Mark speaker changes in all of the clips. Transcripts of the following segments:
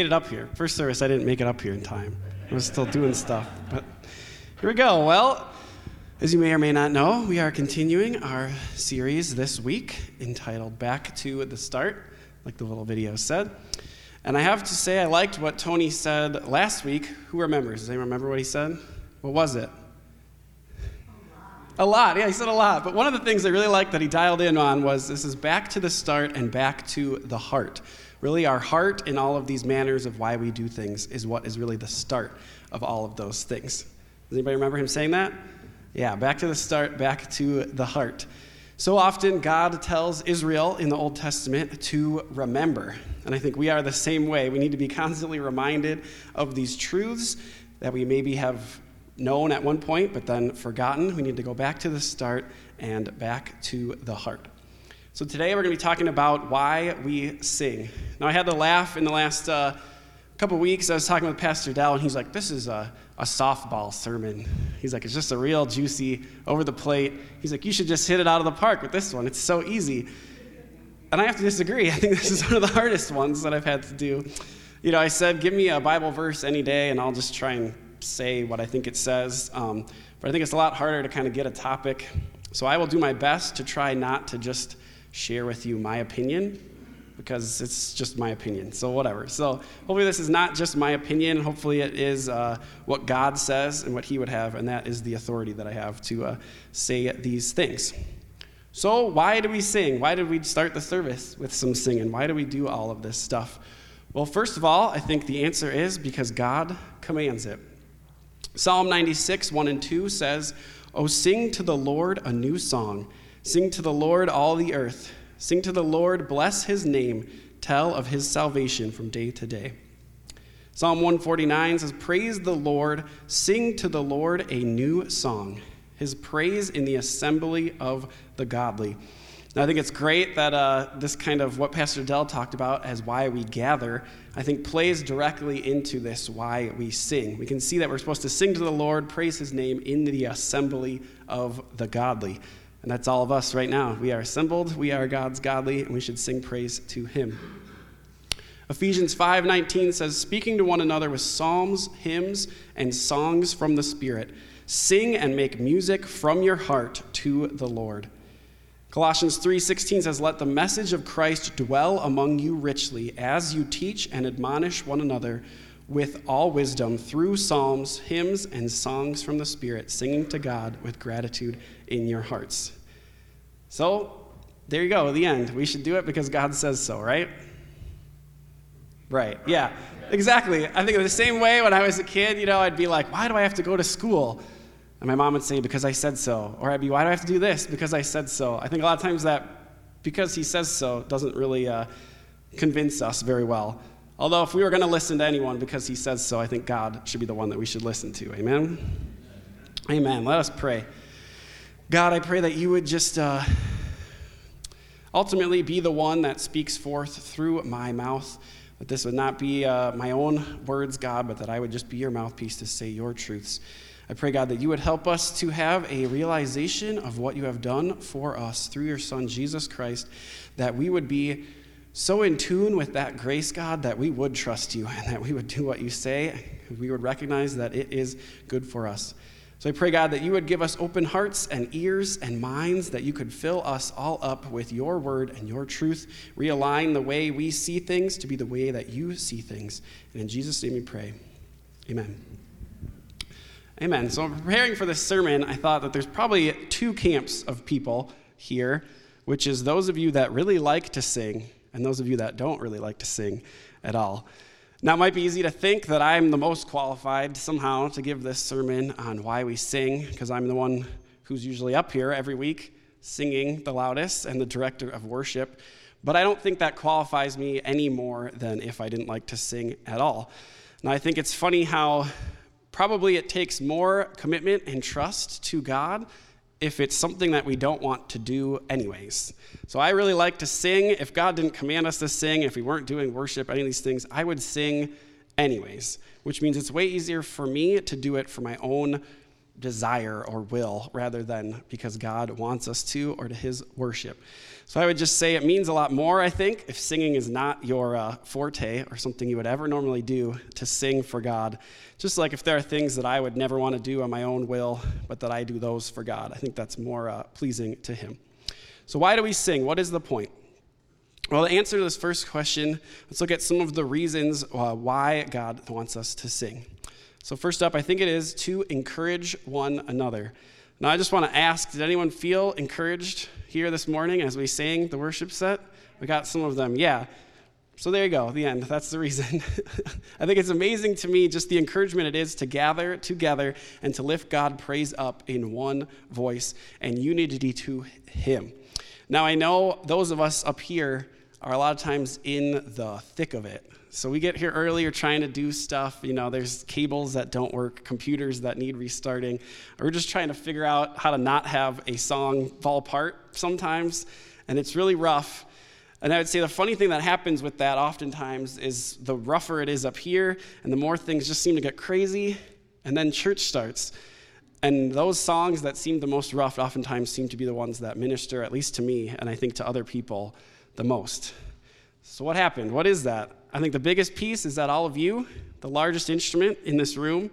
Speaker 1: made it up here. First service, I didn't make it up here in time. I was still doing stuff. But here we go. Well, as you may or may not know, we are continuing our series this week entitled Back to the Start, like the little video said. And I have to say, I liked what Tony said last week. Who remembers? Does anyone remember what he said? What was it? A lot, yeah, he said a lot. But one of the things I really liked that he dialed in on was this is back to the start and back to the heart. Really, our heart in all of these manners of why we do things is what is really the start of all of those things. Does anybody remember him saying that? Yeah, back to the start, back to the heart. So often, God tells Israel in the Old Testament to remember. And I think we are the same way. We need to be constantly reminded of these truths that we maybe have known at one point, but then forgotten. We need to go back to the start and back to the heart. So today we're going to be talking about why we sing. Now, I had to laugh in the last uh, couple weeks. I was talking with Pastor Dell, and he's like, This is a, a softball sermon. He's like, It's just a real juicy, over the plate. He's like, You should just hit it out of the park with this one. It's so easy. And I have to disagree. I think this is one of the hardest ones that I've had to do. You know, I said, Give me a Bible verse any day, and I'll just try and say what I think it says. Um, but I think it's a lot harder to kind of get a topic. So I will do my best to try not to just share with you my opinion because it's just my opinion. So, whatever. So, hopefully, this is not just my opinion. Hopefully, it is uh, what God says and what He would have, and that is the authority that I have to uh, say these things. So, why do we sing? Why did we start the service with some singing? Why do we do all of this stuff? Well, first of all, I think the answer is because God commands it. Psalm 96, 1 and 2 says, Oh, sing to the Lord a new song. Sing to the Lord all the earth. Sing to the Lord, bless his name. Tell of his salvation from day to day. Psalm 149 says, Praise the Lord, sing to the Lord a new song, his praise in the assembly of the godly. Now, I think it's great that uh, this kind of what Pastor Dell talked about as why we gather, I think plays directly into this why we sing. We can see that we're supposed to sing to the Lord, praise his name in the assembly of the godly. And that's all of us right now. We are assembled, we are God's godly, and we should sing praise to him. Ephesians 5:19 says speaking to one another with psalms, hymns, and songs from the Spirit, sing and make music from your heart to the Lord Colossians 3:16 says let the message of Christ dwell among you richly as you teach and admonish one another with all wisdom through psalms, hymns and songs from the Spirit singing to God with gratitude in your hearts. So, there you go, the end. We should do it because God says so, right? Right. Yeah. Exactly. I think the same way when I was a kid, you know, I'd be like, why do I have to go to school? And my mom would say, because I said so. Or I'd be, why do I have to do this? Because I said so. I think a lot of times that because he says so doesn't really uh, convince us very well. Although, if we were going to listen to anyone because he says so, I think God should be the one that we should listen to. Amen? Amen. Let us pray. God, I pray that you would just uh, ultimately be the one that speaks forth through my mouth. That this would not be uh, my own words, God, but that I would just be your mouthpiece to say your truths. I pray, God, that you would help us to have a realization of what you have done for us through your Son, Jesus Christ, that we would be so in tune with that grace, God, that we would trust you and that we would do what you say. We would recognize that it is good for us. So I pray, God, that you would give us open hearts and ears and minds, that you could fill us all up with your word and your truth, realign the way we see things to be the way that you see things. And in Jesus' name we pray. Amen. Amen. So, preparing for this sermon, I thought that there's probably two camps of people here, which is those of you that really like to sing and those of you that don't really like to sing at all. Now, it might be easy to think that I'm the most qualified somehow to give this sermon on why we sing, because I'm the one who's usually up here every week singing the loudest and the director of worship. But I don't think that qualifies me any more than if I didn't like to sing at all. Now, I think it's funny how probably it takes more commitment and trust to God if it's something that we don't want to do anyways. So I really like to sing. If God didn't command us to sing, if we weren't doing worship, any of these things, I would sing anyways, which means it's way easier for me to do it for my own desire or will rather than because God wants us to or to his worship. So I would just say it means a lot more, I think, if singing is not your uh, forte or something you would ever normally do to sing for God. Just like if there are things that I would never want to do on my own will, but that I do those for God. I think that's more uh, pleasing to him. So, why do we sing? What is the point? Well, to answer to this first question, let's look at some of the reasons uh, why God wants us to sing. So, first up, I think it is to encourage one another. Now, I just want to ask did anyone feel encouraged here this morning as we sang the worship set? We got some of them. Yeah. So, there you go, the end. That's the reason. I think it's amazing to me just the encouragement it is to gather together and to lift God praise up in one voice and unity to Him. Now, I know those of us up here are a lot of times in the thick of it. So we get here earlier trying to do stuff. You know, there's cables that don't work, computers that need restarting. We're just trying to figure out how to not have a song fall apart sometimes. And it's really rough. And I would say the funny thing that happens with that oftentimes is the rougher it is up here, and the more things just seem to get crazy, and then church starts. And those songs that seem the most rough oftentimes seem to be the ones that minister, at least to me, and I think to other people, the most. So, what happened? What is that? I think the biggest piece is that all of you, the largest instrument in this room,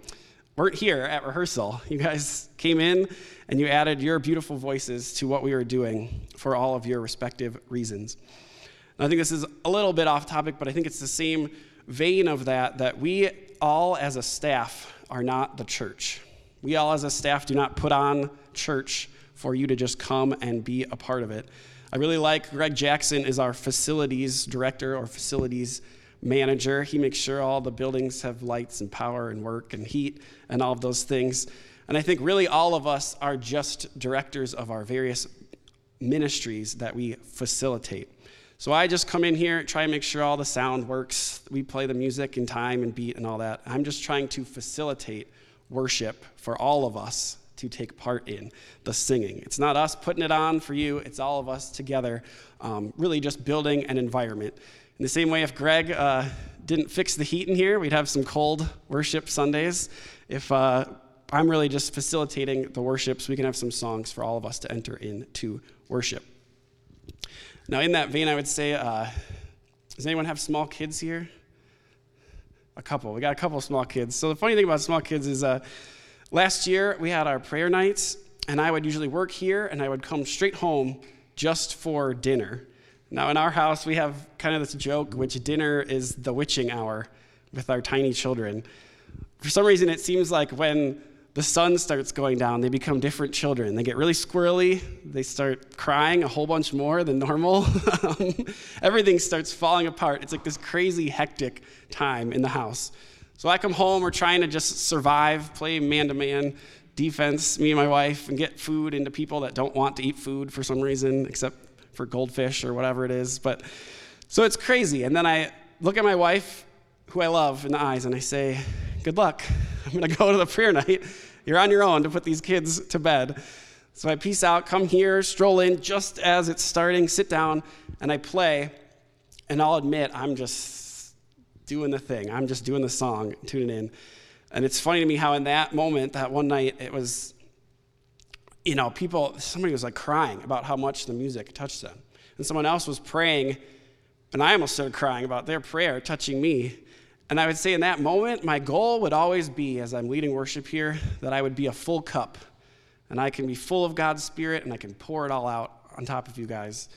Speaker 1: weren't here at rehearsal. You guys came in and you added your beautiful voices to what we were doing for all of your respective reasons. And I think this is a little bit off topic, but I think it's the same vein of that that we all as a staff are not the church. We all as a staff do not put on church for you to just come and be a part of it. I really like Greg Jackson is our facilities director or facilities manager. He makes sure all the buildings have lights and power and work and heat and all of those things. And I think really all of us are just directors of our various ministries that we facilitate. So I just come in here, try and make sure all the sound works. We play the music in time and beat and all that. I'm just trying to facilitate worship for all of us to take part in the singing. It's not us putting it on for you, it's all of us together, um, really just building an environment. In the same way, if Greg uh, didn't fix the heat in here, we'd have some cold worship Sundays. If uh, I'm really just facilitating the worship so we can have some songs for all of us to enter into worship. Now, in that vein, I would say, uh, does anyone have small kids here? A couple. We got a couple small kids. So the funny thing about small kids is, uh, last year we had our prayer nights, and I would usually work here, and I would come straight home just for dinner. Now, in our house, we have kind of this joke, which dinner is the witching hour with our tiny children. For some reason, it seems like when the sun starts going down, they become different children. They get really squirrely. They start crying a whole bunch more than normal. Um, everything starts falling apart. It's like this crazy, hectic time in the house. So I come home, we're trying to just survive, play man to man defense, me and my wife, and get food into people that don't want to eat food for some reason, except for goldfish or whatever it is. But so it's crazy. And then I look at my wife, who I love, in the eyes, and I say, Good luck. I'm going to go to the prayer night. You're on your own to put these kids to bed. So I peace out, come here, stroll in just as it's starting, sit down, and I play. And I'll admit, I'm just doing the thing. I'm just doing the song, tuning in. And it's funny to me how in that moment, that one night, it was you know, people, somebody was like crying about how much the music touched them. And someone else was praying, and I almost started crying about their prayer touching me. And I would say in that moment, my goal would always be, as I'm leading worship here, that I would be a full cup. And I can be full of God's Spirit and I can pour it all out on top of you guys.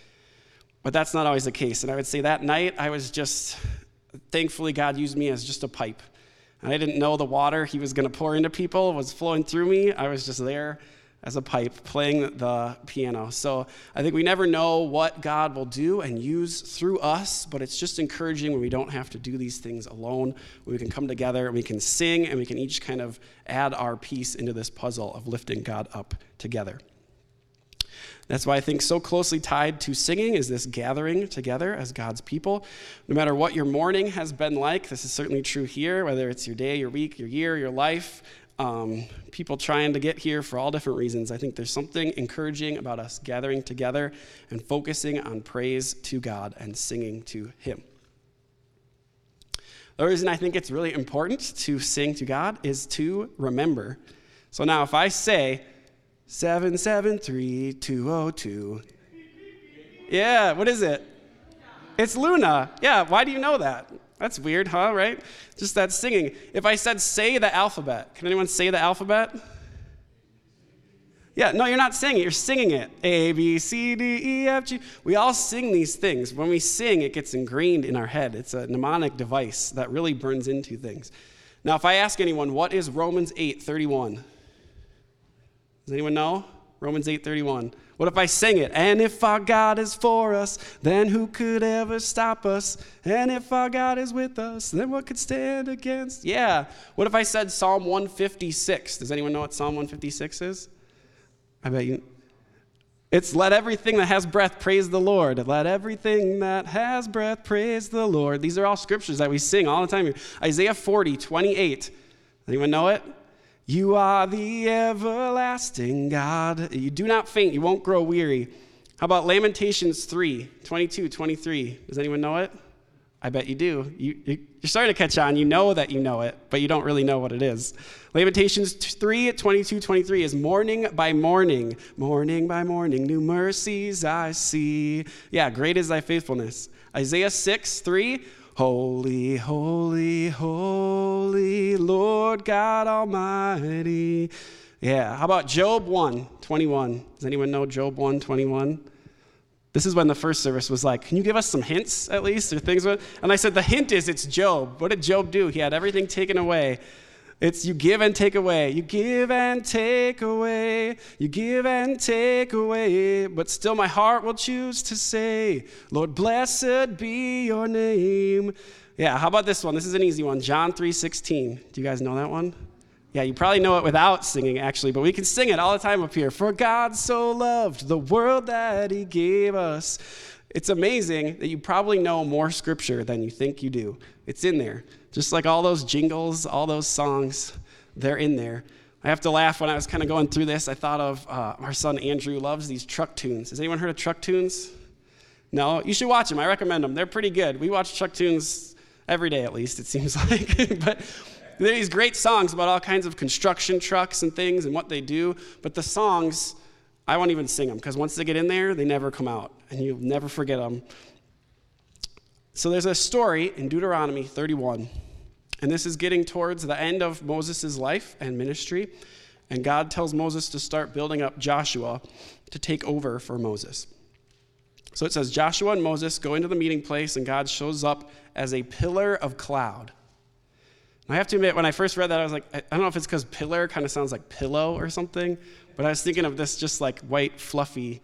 Speaker 1: But that's not always the case. And I would say that night, I was just, thankfully, God used me as just a pipe. And I didn't know the water He was going to pour into people was flowing through me. I was just there as a pipe playing the piano. So I think we never know what God will do and use through us, but it's just encouraging when we don't have to do these things alone. we can come together and we can sing and we can each kind of add our piece into this puzzle of lifting God up together. That's why I think so closely tied to singing is this gathering together as God's people. No matter what your morning has been like, this is certainly true here, whether it's your day, your week, your year, your life, um, people trying to get here for all different reasons. I think there's something encouraging about us gathering together and focusing on praise to God and singing to Him. The reason I think it's really important to sing to God is to remember. So now if I say 773202, yeah, what is it? It's Luna. Yeah, why do you know that? That's weird, huh? Right? Just that singing. If I said say the alphabet, can anyone say the alphabet? Yeah, no, you're not saying it, you're singing it. A, B, C, D, E, F, G. We all sing these things. When we sing, it gets ingrained in our head. It's a mnemonic device that really burns into things. Now, if I ask anyone, what is Romans 8 31? Does anyone know? Romans 8:31. What if I sing it? And if our God is for us, then who could ever stop us? And if our God is with us, then what could stand against? Yeah. What if I said Psalm 156? Does anyone know what Psalm 156 is? I bet you. It's let everything that has breath praise the Lord. Let everything that has breath praise the Lord. These are all scriptures that we sing all the time. Isaiah 40, 28. Anyone know it? You are the everlasting God. You do not faint, you won't grow weary. How about Lamentations 3, 22, 23? Does anyone know it? I bet you do. You, are starting to catch on. You know that you know it, but you don't really know what it is. Lamentations 3, 22, 23 is morning by morning, morning by morning, new mercies I see. Yeah, great is thy faithfulness. Isaiah 6, 3, Holy, holy, holy, Lord God Almighty. Yeah, how about Job 1 21? Does anyone know Job 1 21? This is when the first service was like, Can you give us some hints at least, or things? And I said, The hint is it's Job. What did Job do? He had everything taken away. It's you give and take away. You give and take away. You give and take away. But still, my heart will choose to say, Lord, blessed be your name. Yeah, how about this one? This is an easy one. John 3:16. Do you guys know that one? Yeah, you probably know it without singing, actually, but we can sing it all the time up here. For God so loved the world that he gave us. It's amazing that you probably know more scripture than you think you do. It's in there. Just like all those jingles, all those songs, they're in there. I have to laugh when I was kind of going through this. I thought of uh, our son Andrew loves these truck tunes. Has anyone heard of truck tunes? No? You should watch them. I recommend them. They're pretty good. We watch truck tunes every day, at least, it seems like. but there are these great songs about all kinds of construction trucks and things and what they do. But the songs, I won't even sing them because once they get in there, they never come out. And you'll never forget them. So there's a story in Deuteronomy 31, and this is getting towards the end of Moses' life and ministry. And God tells Moses to start building up Joshua to take over for Moses. So it says Joshua and Moses go into the meeting place, and God shows up as a pillar of cloud. I have to admit, when I first read that, I was like, I don't know if it's because pillar kind of sounds like pillow or something, but I was thinking of this just like white, fluffy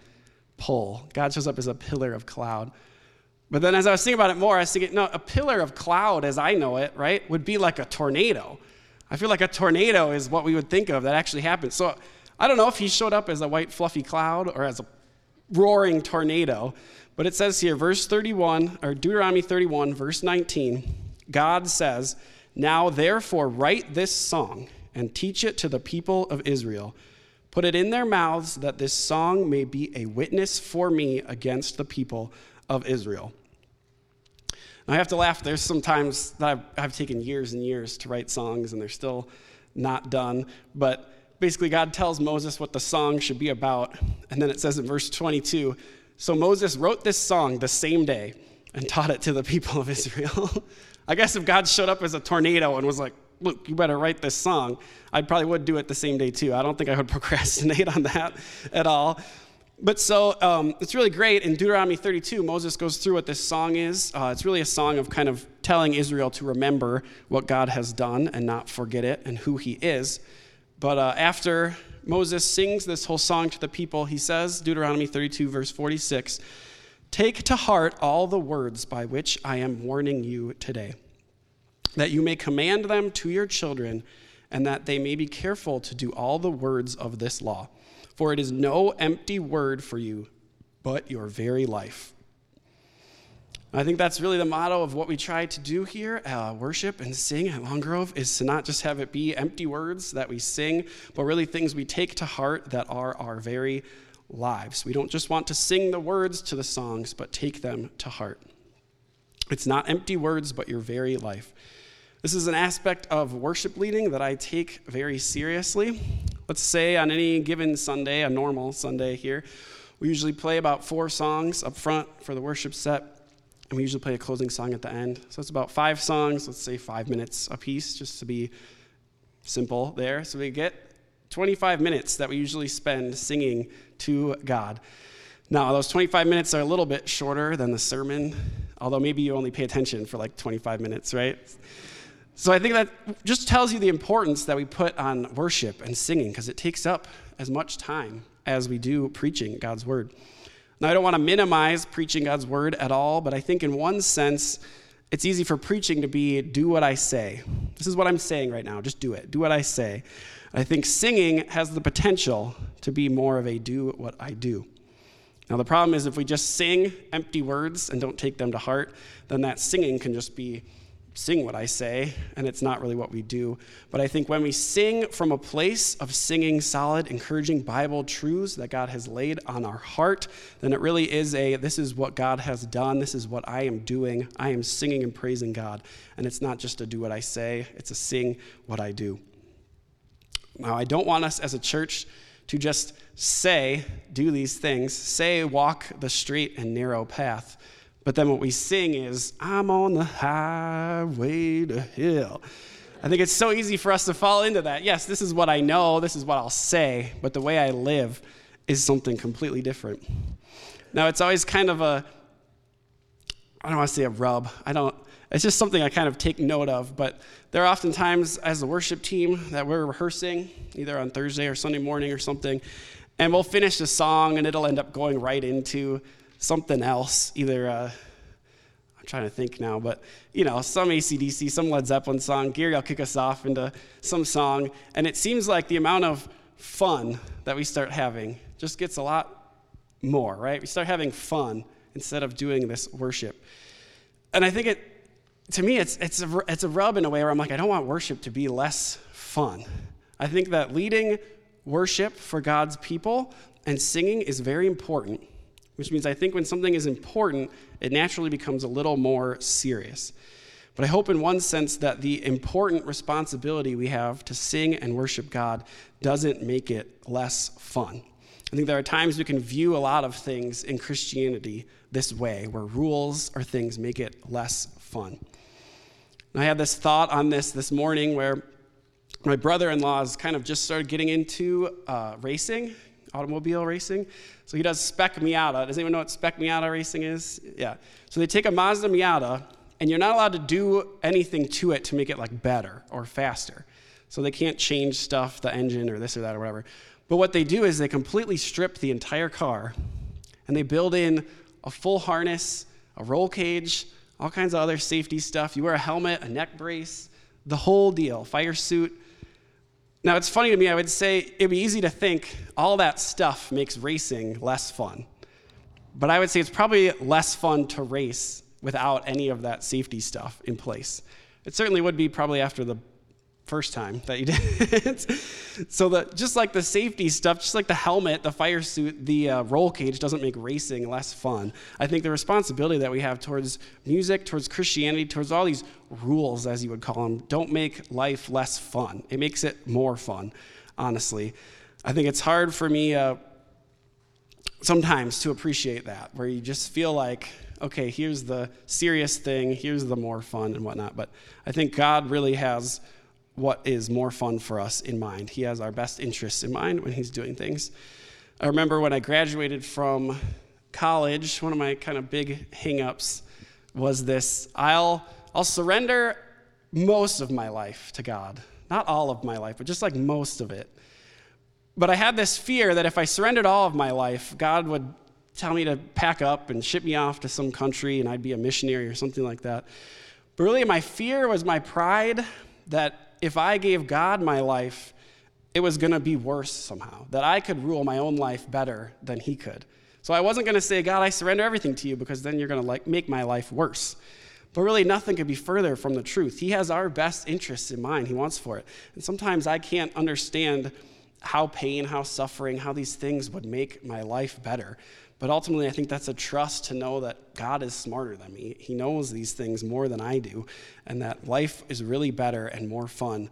Speaker 1: pole. God shows up as a pillar of cloud. But then as I was thinking about it more, I was thinking, no, a pillar of cloud, as I know it, right, would be like a tornado. I feel like a tornado is what we would think of that actually happens. So I don't know if he showed up as a white, fluffy cloud or as a roaring tornado, but it says here, verse 31, or Deuteronomy 31, verse 19, God says, Now therefore write this song and teach it to the people of Israel. Put it in their mouths that this song may be a witness for me against the people of Israel. Now, I have to laugh. There's some times that I've, I've taken years and years to write songs, and they're still not done. But basically, God tells Moses what the song should be about. And then it says in verse 22 So Moses wrote this song the same day and taught it to the people of Israel. I guess if God showed up as a tornado and was like, Look, you better write this song, I probably would do it the same day too. I don't think I would procrastinate on that at all. But so um, it's really great. In Deuteronomy 32, Moses goes through what this song is. Uh, it's really a song of kind of telling Israel to remember what God has done and not forget it and who he is. But uh, after Moses sings this whole song to the people, he says, Deuteronomy 32, verse 46, Take to heart all the words by which I am warning you today, that you may command them to your children, and that they may be careful to do all the words of this law for it is no empty word for you, but your very life. I think that's really the motto of what we try to do here, uh, worship and sing at Long Grove, is to not just have it be empty words that we sing, but really things we take to heart that are our very lives. We don't just want to sing the words to the songs, but take them to heart. It's not empty words, but your very life. This is an aspect of worship leading that I take very seriously. Let's say on any given Sunday, a normal Sunday here, we usually play about four songs up front for the worship set, and we usually play a closing song at the end. So it's about five songs, let's say five minutes a piece, just to be simple there. So we get 25 minutes that we usually spend singing to God. Now, those 25 minutes are a little bit shorter than the sermon, although maybe you only pay attention for like 25 minutes, right? So I think that just tells you the importance that we put on worship and singing because it takes up as much time as we do preaching God's word. Now, I don't want to minimize preaching God's word at all, but I think in one sense, it's easy for preaching to be do what I say. This is what I'm saying right now. Just do it. Do what I say. I think singing has the potential to be more of a do what I do. Now, the problem is if we just sing empty words and don't take them to heart, then that singing can just be sing what I say, and it's not really what we do. But I think when we sing from a place of singing solid, encouraging Bible truths that God has laid on our heart, then it really is a this is what God has done, this is what I am doing. I am singing and praising God. And it's not just a do what I say, it's a sing what I do. Now, I don't want us as a church to just say, do these things, say, walk the straight and narrow path. But then what we sing is, I'm on the highway to hell. I think it's so easy for us to fall into that. Yes, this is what I know, this is what I'll say, but the way I live is something completely different. Now, it's always kind of a, I don't want to say a rub. I don't, it's just something I kind of take note of. But there are often times as a worship team that we're rehearsing, either on Thursday or Sunday morning or something, and we'll finish a song and it'll end up going right into something else, either. Uh, trying to think now, but you know, some ACDC, some Led Zeppelin song. Gary will kick us off into some song, and it seems like the amount of fun that we start having just gets a lot more, right? We start having fun instead of doing this worship. And I think it to me, it's, it's, a, it's a rub in a way where I'm like, I don't want worship to be less fun. I think that leading worship for God's people and singing is very important, which means I think when something is important, it naturally becomes a little more serious. But I hope, in one sense, that the important responsibility we have to sing and worship God doesn't make it less fun. I think there are times we can view a lot of things in Christianity this way, where rules or things make it less fun. And I had this thought on this this morning where my brother in law has kind of just started getting into uh, racing, automobile racing. So he does spec Miata. Does anyone know what spec Miata racing is? Yeah. So they take a Mazda Miata, and you're not allowed to do anything to it to make it like better or faster. So they can't change stuff, the engine or this or that or whatever. But what they do is they completely strip the entire car and they build in a full harness, a roll cage, all kinds of other safety stuff. You wear a helmet, a neck brace, the whole deal, fire suit. Now, it's funny to me, I would say it'd be easy to think all that stuff makes racing less fun. But I would say it's probably less fun to race without any of that safety stuff in place. It certainly would be probably after the first time that you did it. so the, just like the safety stuff, just like the helmet, the fire suit, the uh, roll cage doesn't make racing less fun. I think the responsibility that we have towards music, towards Christianity, towards all these rules, as you would call them, don't make life less fun. It makes it more fun, honestly. I think it's hard for me uh, sometimes to appreciate that, where you just feel like, okay, here's the serious thing, here's the more fun and whatnot. But I think God really has what is more fun for us in mind. He has our best interests in mind when he's doing things. I remember when I graduated from college, one of my kind of big hangups was this I'll, I'll surrender most of my life to God. Not all of my life, but just like most of it. But I had this fear that if I surrendered all of my life, God would tell me to pack up and ship me off to some country and I'd be a missionary or something like that. But really, my fear was my pride that if I gave God my life, it was going to be worse somehow, that I could rule my own life better than he could. So I wasn't going to say, God, I surrender everything to you because then you're going to like make my life worse. But really, nothing could be further from the truth. He has our best interests in mind. He wants for it. And sometimes I can't understand how pain, how suffering, how these things would make my life better. But ultimately, I think that's a trust to know that God is smarter than me. He knows these things more than I do, and that life is really better and more fun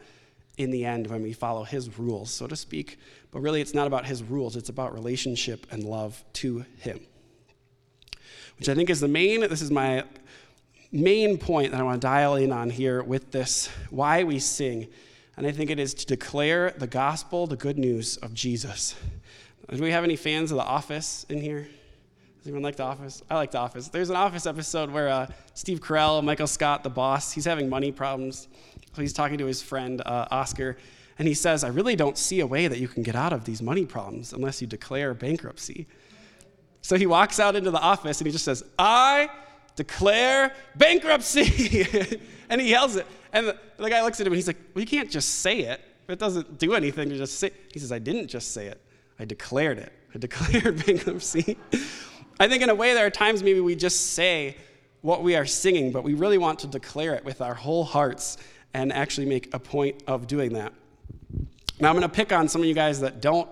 Speaker 1: in the end when we follow his rules, so to speak. But really, it's not about his rules, it's about relationship and love to him. Which I think is the main, this is my main point that I want to dial in on here with this why we sing. And I think it is to declare the gospel, the good news of Jesus. Do we have any fans of The Office in here? Does anyone like The Office? I like The Office. There's an Office episode where uh, Steve Carell, Michael Scott, the boss, he's having money problems. So he's talking to his friend uh, Oscar, and he says, I really don't see a way that you can get out of these money problems unless you declare bankruptcy. So he walks out into the office and he just says, I declare bankruptcy. and he yells it. And the, the, guy looks at him and he's like, Well, you can't just say it. It doesn't do anything to just say He says, I didn't just say it. I declared it. I declared bankruptcy. I think in a way there are times maybe we just say what we are singing, but we really want to declare it with our whole hearts and actually make a point of doing that. Now, I'm going to pick on some of you guys that don't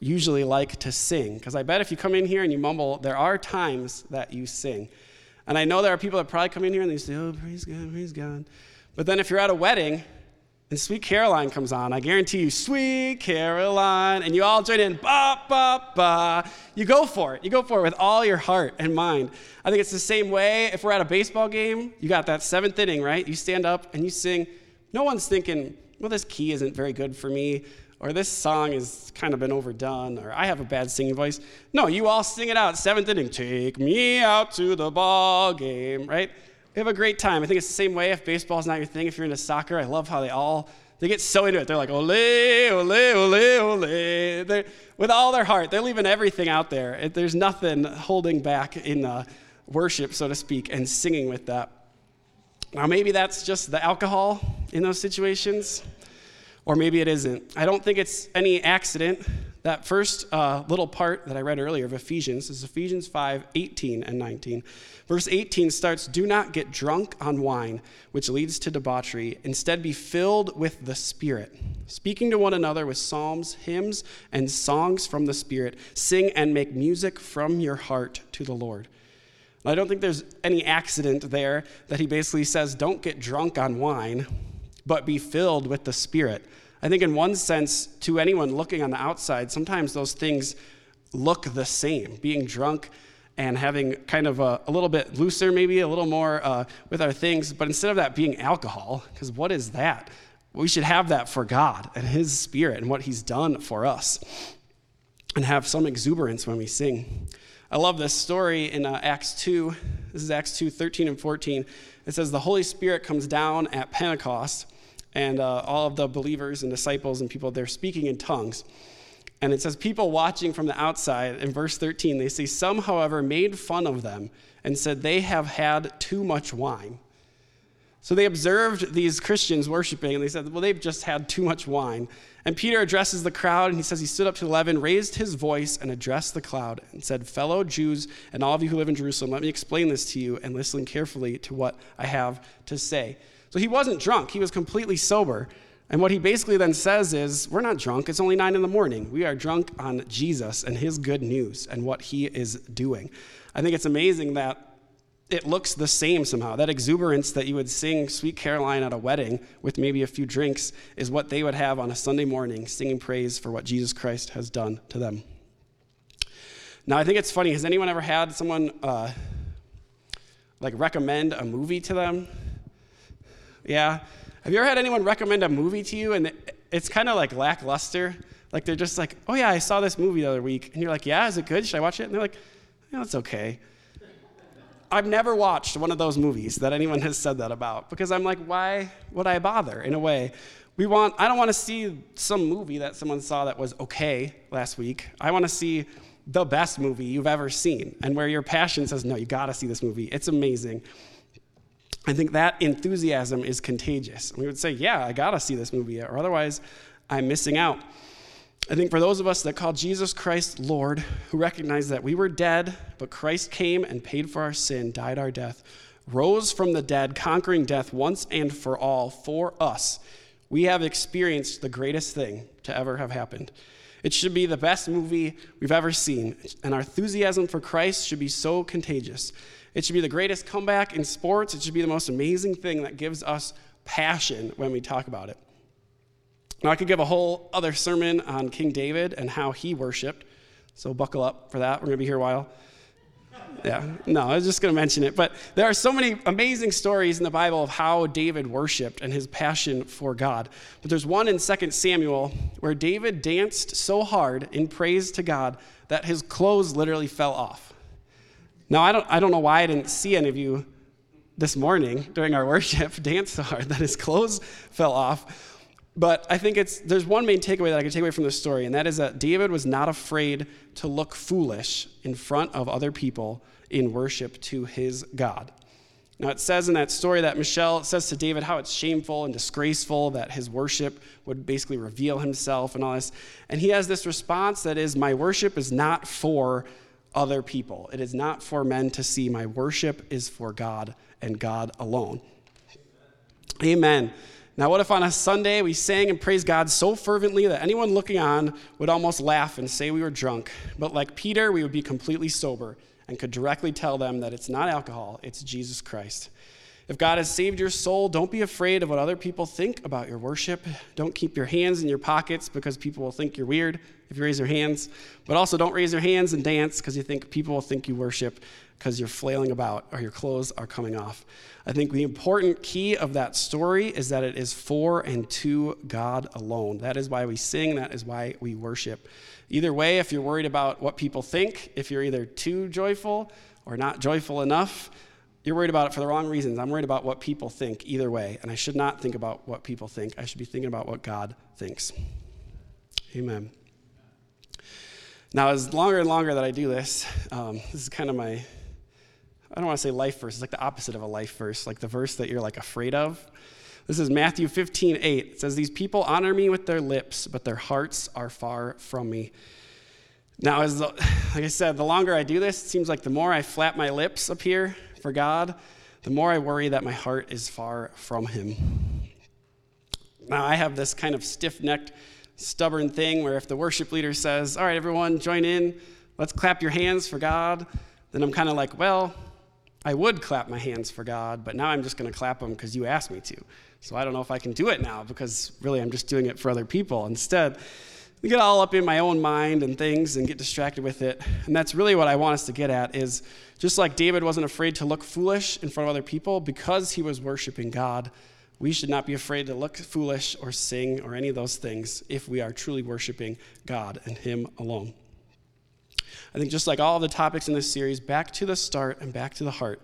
Speaker 1: usually like to sing, because I bet if you come in here and you mumble, there are times that you sing. And I know there are people that probably come in here and they say, oh, praise God, praise God. But then if you're at a wedding and Sweet Caroline comes on, I guarantee you, Sweet Caroline, and you all join in, ba, ba, ba. You go for it. You go for it with all your heart and mind. I think it's the same way if we're at a baseball game, you got that seventh inning, right? You stand up and you sing. No one's thinking, well, this key isn't very good for me, or this song has kind of been overdone, or I have a bad singing voice. No, you all sing it out, seventh inning, take me out to the ball game, right? Have a great time. I think it's the same way if baseball's not your thing, if you're into soccer. I love how they all they get so into it. They're like, ole, ole, ole, ole. With all their heart, they're leaving everything out there. There's nothing holding back in uh, worship, so to speak, and singing with that. Now, maybe that's just the alcohol in those situations, or maybe it isn't. I don't think it's any accident that first uh, little part that I read earlier of Ephesians is Ephesians 5 18 and 19. Verse 18 starts Do not get drunk on wine, which leads to debauchery. Instead, be filled with the Spirit, speaking to one another with psalms, hymns, and songs from the Spirit. Sing and make music from your heart to the Lord. I don't think there's any accident there that he basically says, Don't get drunk on wine, but be filled with the Spirit. I think, in one sense, to anyone looking on the outside, sometimes those things look the same. Being drunk and having kind of a, a little bit looser, maybe a little more uh, with our things, but instead of that being alcohol, because what is that? We should have that for God and His Spirit and what He's done for us, and have some exuberance when we sing. I love this story in uh, Acts 2. This is Acts 2 13 and 14. It says, The Holy Spirit comes down at Pentecost and uh, all of the believers and disciples and people they're speaking in tongues. And it says, People watching from the outside, in verse 13, they say, Some, however, made fun of them and said, They have had too much wine. So they observed these Christians worshiping and they said, Well, they've just had too much wine. And Peter addresses the crowd and he says, He stood up to 11, raised his voice, and addressed the crowd and said, Fellow Jews and all of you who live in Jerusalem, let me explain this to you and listen carefully to what I have to say. So he wasn't drunk, he was completely sober. And what he basically then says is, We're not drunk. It's only nine in the morning. We are drunk on Jesus and his good news and what he is doing. I think it's amazing that it looks the same somehow. That exuberance that you would sing Sweet Caroline at a wedding with maybe a few drinks is what they would have on a Sunday morning, singing praise for what Jesus Christ has done to them. Now, I think it's funny. Has anyone ever had someone uh, like recommend a movie to them? Yeah. Have you ever had anyone recommend a movie to you and it's kind of like lackluster? Like they're just like, oh yeah, I saw this movie the other week. And you're like, yeah, is it good? Should I watch it? And they're like, yeah, it's okay. I've never watched one of those movies that anyone has said that about because I'm like, why would I bother in a way? We want, I don't want to see some movie that someone saw that was okay last week. I want to see the best movie you've ever seen and where your passion says, no, you got to see this movie. It's amazing. I think that enthusiasm is contagious. We would say, yeah, I got to see this movie, or otherwise I'm missing out. I think for those of us that call Jesus Christ Lord, who recognize that we were dead, but Christ came and paid for our sin, died our death, rose from the dead, conquering death once and for all for us, we have experienced the greatest thing to ever have happened. It should be the best movie we've ever seen, and our enthusiasm for Christ should be so contagious it should be the greatest comeback in sports. It should be the most amazing thing that gives us passion when we talk about it. Now, I could give a whole other sermon on King David and how he worshiped, so buckle up for that. We're going to be here a while. Yeah, no, I was just going to mention it. But there are so many amazing stories in the Bible of how David worshiped and his passion for God. But there's one in 2 Samuel where David danced so hard in praise to God that his clothes literally fell off. Now, I don't, I don't know why I didn't see any of you this morning during our worship dance so hard that his clothes fell off. But I think it's there's one main takeaway that I can take away from this story, and that is that David was not afraid to look foolish in front of other people in worship to his God. Now it says in that story that Michelle says to David how it's shameful and disgraceful that his worship would basically reveal himself and all this. And he has this response that is, My worship is not for other people. It is not for men to see. My worship is for God and God alone. Amen. Now, what if on a Sunday we sang and praised God so fervently that anyone looking on would almost laugh and say we were drunk? But like Peter, we would be completely sober and could directly tell them that it's not alcohol, it's Jesus Christ. If God has saved your soul, don't be afraid of what other people think about your worship. Don't keep your hands in your pockets because people will think you're weird if you raise your hands. But also, don't raise your hands and dance because you think people will think you worship because you're flailing about or your clothes are coming off. I think the important key of that story is that it is for and to God alone. That is why we sing, that is why we worship. Either way, if you're worried about what people think, if you're either too joyful or not joyful enough, you're worried about it for the wrong reasons. I'm worried about what people think either way, and I should not think about what people think. I should be thinking about what God thinks. Amen. Now, as longer and longer that I do this, um, this is kind of my I don't want to say life verse. It's like the opposite of a life verse, like the verse that you're like afraid of. This is Matthew 15, 8. It says, These people honor me with their lips, but their hearts are far from me. Now, as the, like I said, the longer I do this, it seems like the more I flap my lips up here for God, the more I worry that my heart is far from Him. Now, I have this kind of stiff necked, stubborn thing where if the worship leader says, All right, everyone, join in, let's clap your hands for God, then I'm kind of like, Well, I would clap my hands for God, but now I'm just going to clap them because you asked me to. So I don't know if I can do it now because really I'm just doing it for other people. Instead, Get all up in my own mind and things and get distracted with it. And that's really what I want us to get at is just like David wasn't afraid to look foolish in front of other people because he was worshiping God, we should not be afraid to look foolish or sing or any of those things if we are truly worshiping God and him alone. I think just like all the topics in this series, back to the start and back to the heart.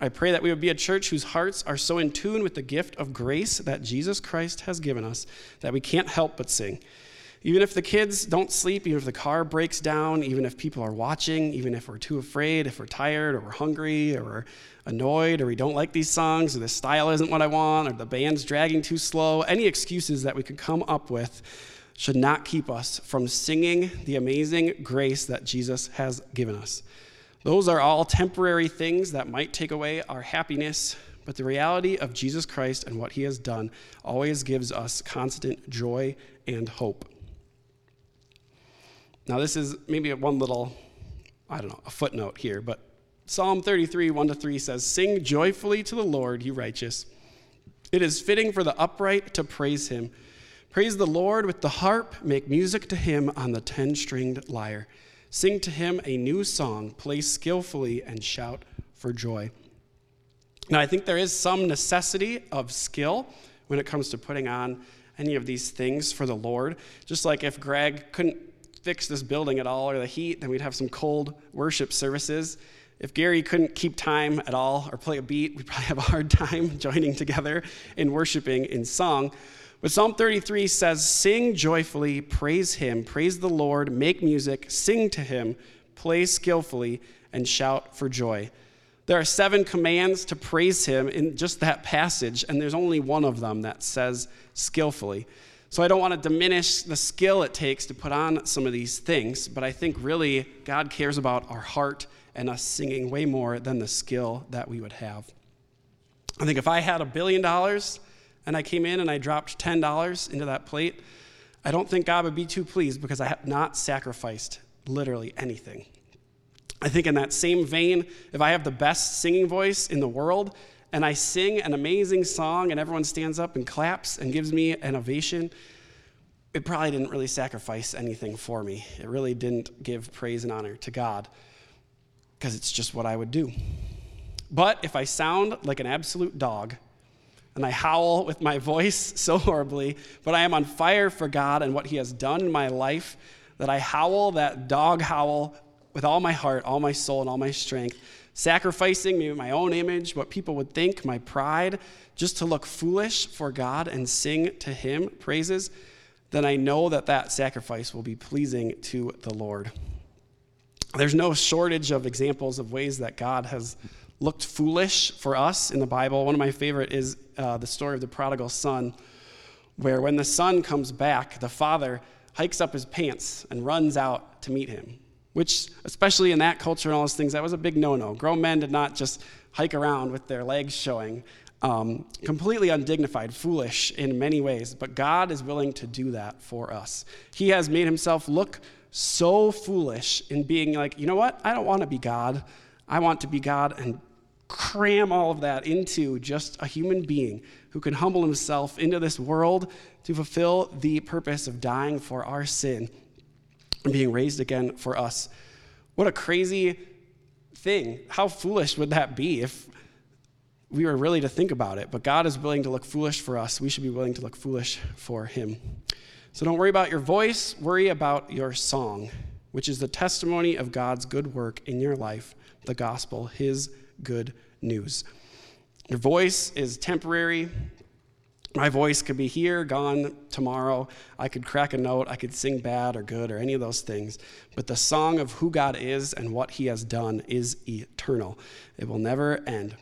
Speaker 1: I pray that we would be a church whose hearts are so in tune with the gift of grace that Jesus Christ has given us that we can't help but sing. Even if the kids don't sleep, even if the car breaks down, even if people are watching, even if we're too afraid, if we're tired or we're hungry or we're annoyed or we don't like these songs or the style isn't what I want or the band's dragging too slow, any excuses that we could come up with should not keep us from singing the amazing grace that Jesus has given us. Those are all temporary things that might take away our happiness, but the reality of Jesus Christ and what he has done always gives us constant joy and hope. Now, this is maybe one little, I don't know, a footnote here, but Psalm 33, 1 to 3 says, Sing joyfully to the Lord, you righteous. It is fitting for the upright to praise him Praise the Lord with the harp, make music to him on the ten stringed lyre. Sing to him a new song, play skillfully, and shout for joy. Now, I think there is some necessity of skill when it comes to putting on any of these things for the Lord. Just like if Greg couldn't fix this building at all or the heat, then we'd have some cold worship services. If Gary couldn't keep time at all or play a beat, we'd probably have a hard time joining together in worshiping in song. But Psalm 33 says, Sing joyfully, praise him, praise the Lord, make music, sing to him, play skillfully, and shout for joy. There are seven commands to praise him in just that passage, and there's only one of them that says skillfully. So I don't want to diminish the skill it takes to put on some of these things, but I think really God cares about our heart and us singing way more than the skill that we would have. I think if I had a billion dollars, and I came in and I dropped $10 into that plate, I don't think God would be too pleased because I have not sacrificed literally anything. I think, in that same vein, if I have the best singing voice in the world and I sing an amazing song and everyone stands up and claps and gives me an ovation, it probably didn't really sacrifice anything for me. It really didn't give praise and honor to God because it's just what I would do. But if I sound like an absolute dog and I howl with my voice so horribly, but I am on fire for God and what He has done in my life, that I howl that dog howl with all my heart, all my soul, and all my strength, sacrificing maybe my own image, what people would think, my pride, just to look foolish for God and sing to Him praises, then I know that that sacrifice will be pleasing to the Lord. There's no shortage of examples of ways that God has looked foolish for us in the Bible. One of my favorite is uh, the story of the prodigal son, where when the son comes back, the father hikes up his pants and runs out to meet him which, especially in that culture and all those things, that was a big no no. Grown men did not just hike around with their legs showing. Um, completely undignified, foolish in many ways, but God is willing to do that for us. He has made himself look so foolish in being like, you know what? I don't want to be God. I want to be God and cram all of that into just a human being who can humble himself into this world to fulfill the purpose of dying for our sin being raised again for us. What a crazy thing. How foolish would that be if we were really to think about it? But God is willing to look foolish for us. We should be willing to look foolish for Him. So don't worry about your voice, worry about your song, which is the testimony of God's good work in your life, the gospel, His good news. Your voice is temporary, my voice could be here, gone tomorrow. I could crack a note. I could sing bad or good or any of those things. But the song of who God is and what He has done is eternal, it will never end.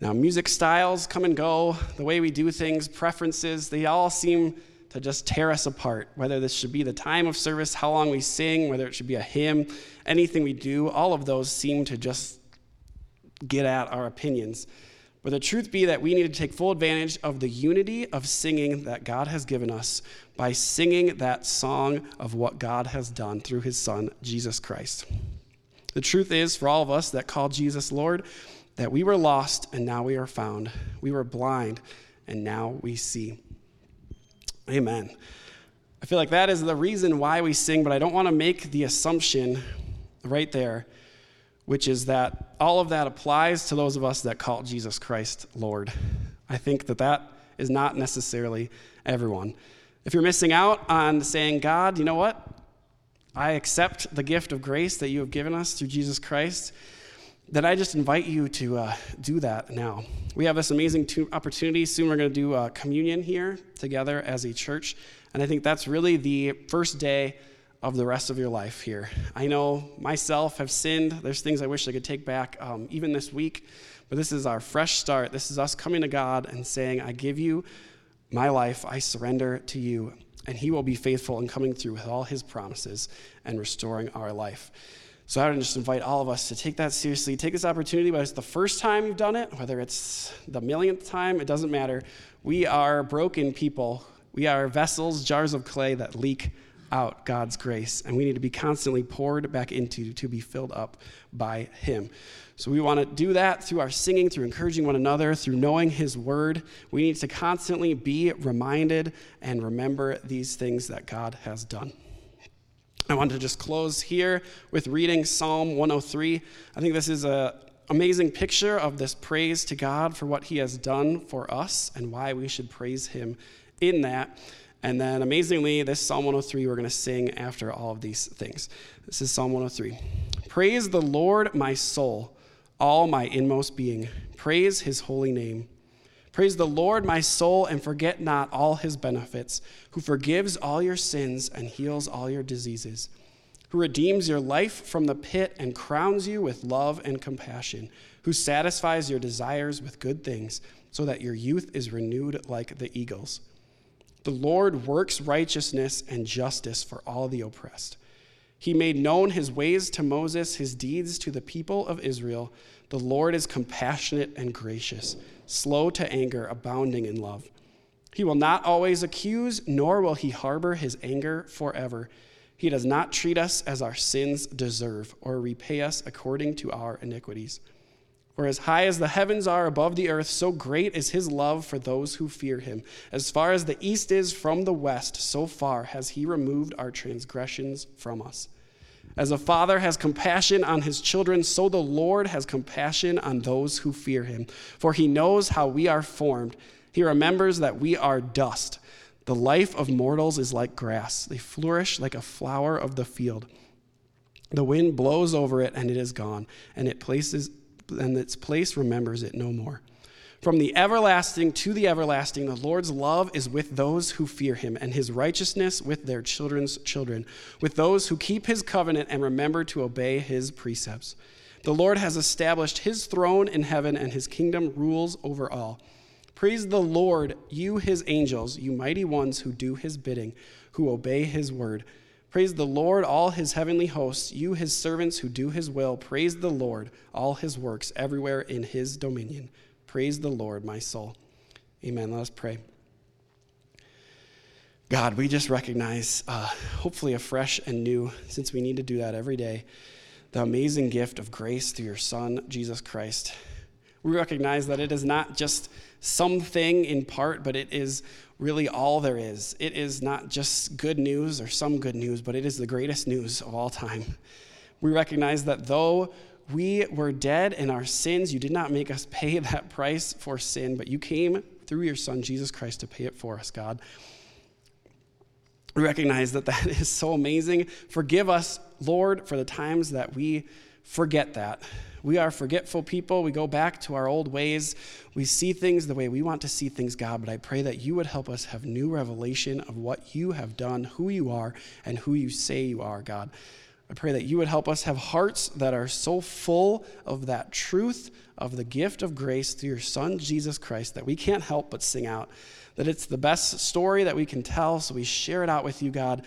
Speaker 1: Now, music styles come and go, the way we do things, preferences, they all seem to just tear us apart. Whether this should be the time of service, how long we sing, whether it should be a hymn, anything we do, all of those seem to just get at our opinions. But the truth be that we need to take full advantage of the unity of singing that God has given us by singing that song of what God has done through his Son, Jesus Christ. The truth is, for all of us that call Jesus Lord, that we were lost and now we are found. We were blind and now we see. Amen. I feel like that is the reason why we sing, but I don't want to make the assumption right there which is that all of that applies to those of us that call Jesus Christ Lord. I think that that is not necessarily everyone. If you're missing out on saying, God, you know what? I accept the gift of grace that you have given us through Jesus Christ, then I just invite you to uh, do that now. We have this amazing opportunity. Soon we're going to do a communion here together as a church. And I think that's really the first day of the rest of your life here. I know myself have sinned. There's things I wish I could take back um, even this week, but this is our fresh start. This is us coming to God and saying, I give you my life, I surrender to you, and He will be faithful in coming through with all His promises and restoring our life. So I would just invite all of us to take that seriously. Take this opportunity, whether it's the first time you've done it, whether it's the millionth time, it doesn't matter. We are broken people. We are vessels, jars of clay that leak out God's grace, and we need to be constantly poured back into to be filled up by Him. So we want to do that through our singing, through encouraging one another, through knowing His Word. We need to constantly be reminded and remember these things that God has done. I want to just close here with reading Psalm 103. I think this is an amazing picture of this praise to God for what He has done for us and why we should praise Him in that. And then amazingly, this Psalm 103 we're going to sing after all of these things. This is Psalm 103. Praise the Lord, my soul, all my inmost being. Praise his holy name. Praise the Lord, my soul, and forget not all his benefits, who forgives all your sins and heals all your diseases, who redeems your life from the pit and crowns you with love and compassion, who satisfies your desires with good things, so that your youth is renewed like the eagles. The Lord works righteousness and justice for all the oppressed. He made known his ways to Moses, his deeds to the people of Israel. The Lord is compassionate and gracious, slow to anger, abounding in love. He will not always accuse, nor will he harbor his anger forever. He does not treat us as our sins deserve, or repay us according to our iniquities. For as high as the heavens are above the earth, so great is his love for those who fear him. As far as the east is from the west, so far has he removed our transgressions from us. As a father has compassion on his children, so the Lord has compassion on those who fear him. For he knows how we are formed. He remembers that we are dust. The life of mortals is like grass, they flourish like a flower of the field. The wind blows over it, and it is gone, and it places and its place remembers it no more. From the everlasting to the everlasting, the Lord's love is with those who fear him, and his righteousness with their children's children, with those who keep his covenant and remember to obey his precepts. The Lord has established his throne in heaven, and his kingdom rules over all. Praise the Lord, you his angels, you mighty ones who do his bidding, who obey his word. Praise the Lord, all his heavenly hosts, you his servants who do his will. Praise the Lord, all his works everywhere in his dominion. Praise the Lord, my soul. Amen. Let us pray. God, we just recognize, uh, hopefully afresh and new, since we need to do that every day, the amazing gift of grace through your Son, Jesus Christ. We recognize that it is not just something in part, but it is really all there is. It is not just good news or some good news, but it is the greatest news of all time. We recognize that though we were dead in our sins, you did not make us pay that price for sin, but you came through your Son, Jesus Christ, to pay it for us, God. We recognize that that is so amazing. Forgive us, Lord, for the times that we forget that. We are forgetful people. We go back to our old ways. We see things the way we want to see things, God. But I pray that you would help us have new revelation of what you have done, who you are, and who you say you are, God. I pray that you would help us have hearts that are so full of that truth, of the gift of grace through your Son, Jesus Christ, that we can't help but sing out. That it's the best story that we can tell, so we share it out with you, God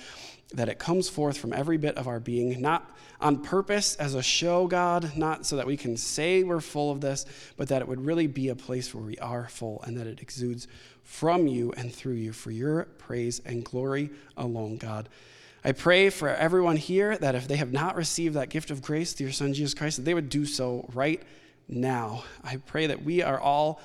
Speaker 1: that it comes forth from every bit of our being, not on purpose as a show, God, not so that we can say we're full of this, but that it would really be a place where we are full and that it exudes from you and through you for your praise and glory alone, God. I pray for everyone here that if they have not received that gift of grace through your Son, Jesus Christ, that they would do so right now. I pray that we are all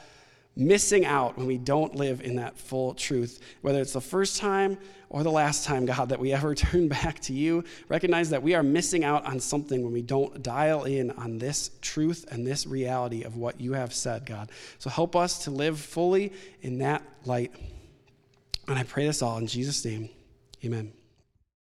Speaker 1: missing out when we don't live in that full truth. Whether it's the first time or the last time, God, that we ever turn back to you, recognize that we are missing out on something when we don't dial in on this truth and this reality of what you have said, God. So help us to live fully in that light. And I pray this all in Jesus' name. Amen.